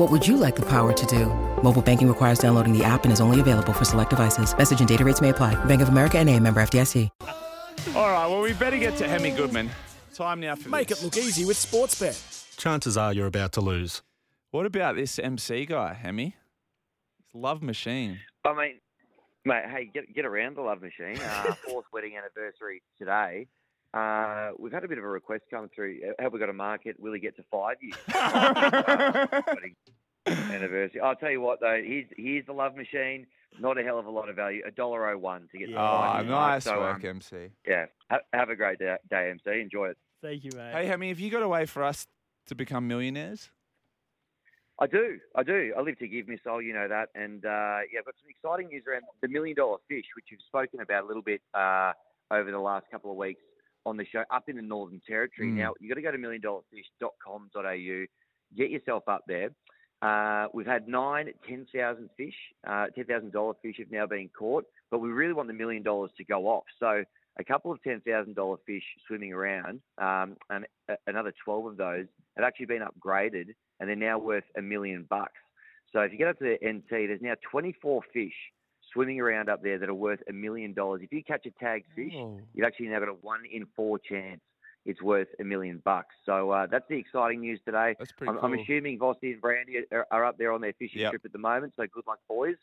What would you like the power to do? Mobile banking requires downloading the app and is only available for select devices. Message and data rates may apply. Bank of America and a member FDIC. All right, well, we better get to Hammy Goodman. Time now for Make this. it look easy with Sportsbet. Chances are you're about to lose. What about this MC guy, Hammy? Love Machine. I mean, mate, hey, get get around the Love Machine. Uh, fourth wedding anniversary today. Uh, we've had a bit of a request come through. Have we got a market? Will he get to five years? Wedding anniversary. I'll tell you what though. Here's here's the Love Machine. Not a hell of a lot of value. A dollar oh one to get to Oh, five years. nice So, work, um, MC. yeah, ha- have a great day, day, MC. Enjoy it. Thank you, mate. Hey, Hammy, have you got a way for us to become millionaires? I do, I do. I live to give, Miss Soul, you know that. And uh, yeah, I've got some exciting news around the million dollar fish, which you've spoken about a little bit uh, over the last couple of weeks on the show up in the Northern Territory. Mm. Now, you've got to go to milliondollarfish.com.au, get yourself up there. Uh, we've had nine, 10,000 fish, uh, $10,000 fish have now been caught, but we really want the million dollars to go off. So a couple of $10,000 fish swimming around, um, and a- another 12 of those have actually been upgraded and they're now worth a million bucks. So if you get up to the NT, there's now 24 fish swimming around up there that are worth a million dollars. If you catch a tagged fish, Oh. you've actually now got a one in four chance it's worth a million bucks. So uh, that's the exciting news today. That's pretty I'm, cool. I'm assuming Vossi and Brandy are, are up there on their fishing Yep. trip at the moment. So good luck, boys.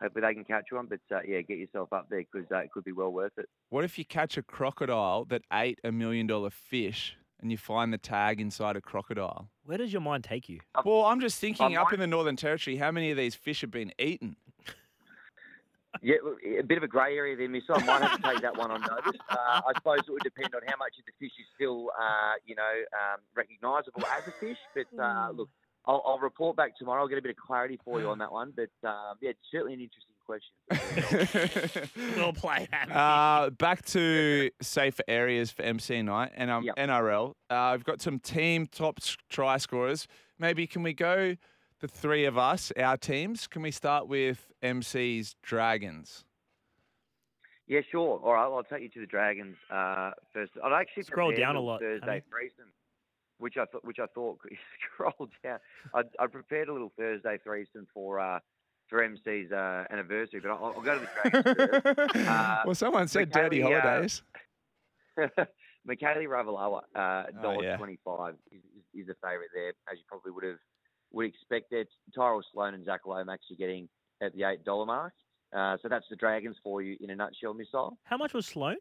Hopefully they can catch one. But uh, yeah, get yourself up there because uh, it could be well worth it. What if you catch a crocodile that ate a million dollar fish and you find the tag inside a crocodile? Where does your mind take you? Well, I'm just thinking I up might- in the Northern Territory, how many of these fish have been eaten? Yeah, a bit of a grey area there, Miss. I might have to take that one on notice. Uh, I suppose it would depend on how much of the fish is still, uh, you know, um, recognisable as a fish. But uh, look, I'll, I'll report back tomorrow. I'll get a bit of clarity for you on that one. But um, yeah, it's certainly an interesting question. Well played, Hammy. Uh, back to safer areas for MC night and um, Yep. NRL. Uh, I've got some team top try scorers. Maybe can we go the three of us, our teams? Can we start with MC's Dragons? Yeah, sure. All right, well, I'll take you to the Dragons uh, first. I'd actually Scroll down a little lot, Thursday Hammy. threesome, which I thought, which I thought scroll down. I, I prepared a little Thursday threesome for uh, for MC's uh, anniversary, but I'll, I'll go to the Dragons. Uh, well, someone said dirty Mikaele, uh, holidays. Mikaele Ravalawa, uh, Oh, dollar yeah. twenty-five is, is, is a favourite there, as you probably would have would expect that Tyrell Sloan and Zach Lomax are getting at the eight dollar mark. Uh, so that's the Dragons for you in a nutshell, missile. How much was Sloan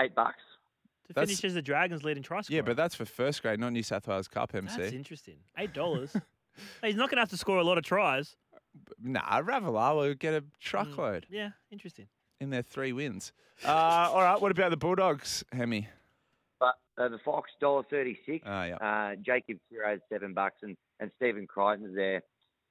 Eight bucks. to That's- finish as the Dragons' leading try scorer? Yeah, but that's for first grade, not New South Wales Cup MC. That's interesting. Eight dollars. he's not going to have to score a lot of tries. Nah, Ravalawa will get a Mm, truckload Yeah, interesting. in their three wins. Uh, all right, what about the Bulldogs, Hammy? But uh, the Fox dollar thirty six. Ah, yeah. Uh, Jacob Kiro's seven bucks, and and Stephen Crichton's there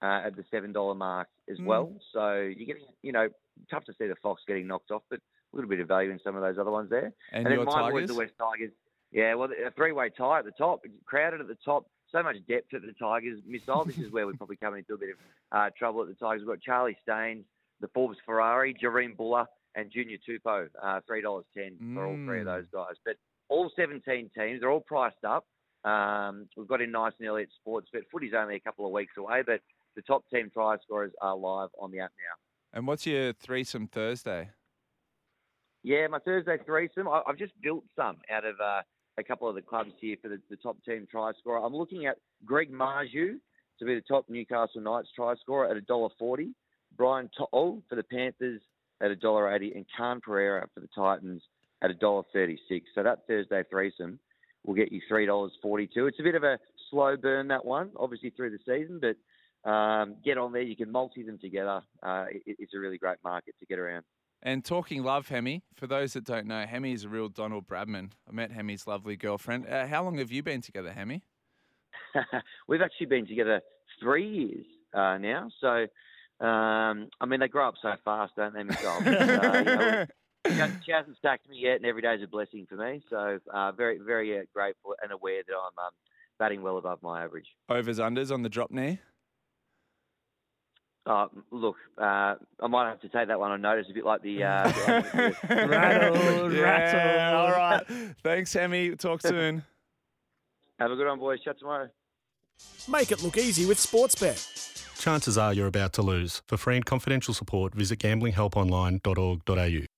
uh, at the seven dollar mark as Mm. well. So you're getting, you know, tough to see the Fox getting knocked off, but a little bit of value in some of those other ones there. And, then your mine was the West Tigers. Yeah, well, a three-way tie at the top, crowded at the top. So much depth at the Tigers. Missile. This is where we're probably coming into a bit of uh, trouble at the Tigers. We've got Charlie Staines, the Forbes Ferrari, Jahream Bula, and Junior Tupou. Uh, Three dollars ten for all three of Mm. those guys. But all 17 teams, they're all priced up. Um, we've got in nice and early at sports, but footy's only a couple of weeks away. But the top 10 try scorers are live on the app now. And what's your threesome Thursday? Yeah, my Thursday threesome. I, I've just built some out of uh, a couple of the clubs here for the, the top team try scorer. I'm looking at Greg Marzhew to be the top Newcastle Knights try scorer at $1.40. Brian To'o for the Panthers at $1.80 and Khan Pereira for the Titans at $1.36. So that Thursday threesome will get you $3.42. It's a bit of a slow burn, that one, obviously through the season, but um, get on there. You can multi them together. Uh, it, it's a really great market to get around. And talking love, Hammy, for those that don't know, Hammy is a real Donald Bradman. I met Hammy's lovely girlfriend. Uh, how long have you been together, Hammy? We've actually been together three years uh, now. So, um, I mean, they grow up so fast, don't they, Michelle? uh, you know, she hasn't stacked me yet, and every day is a blessing for me. So, uh, very, very uh, grateful and aware that I'm um, batting well above my average. Overs, unders on the drop knee? Uh, look, uh, I might have to take that one on notice, a bit like the. Uh, Rattled, yeah, rattled. all right. Thanks, Hammy. Talk soon. have a good one, boys. Chat tomorrow. Make it look easy with Sportsbet. Chances are you're about to lose. For free and confidential support, visit gamblinghelponline.org.au.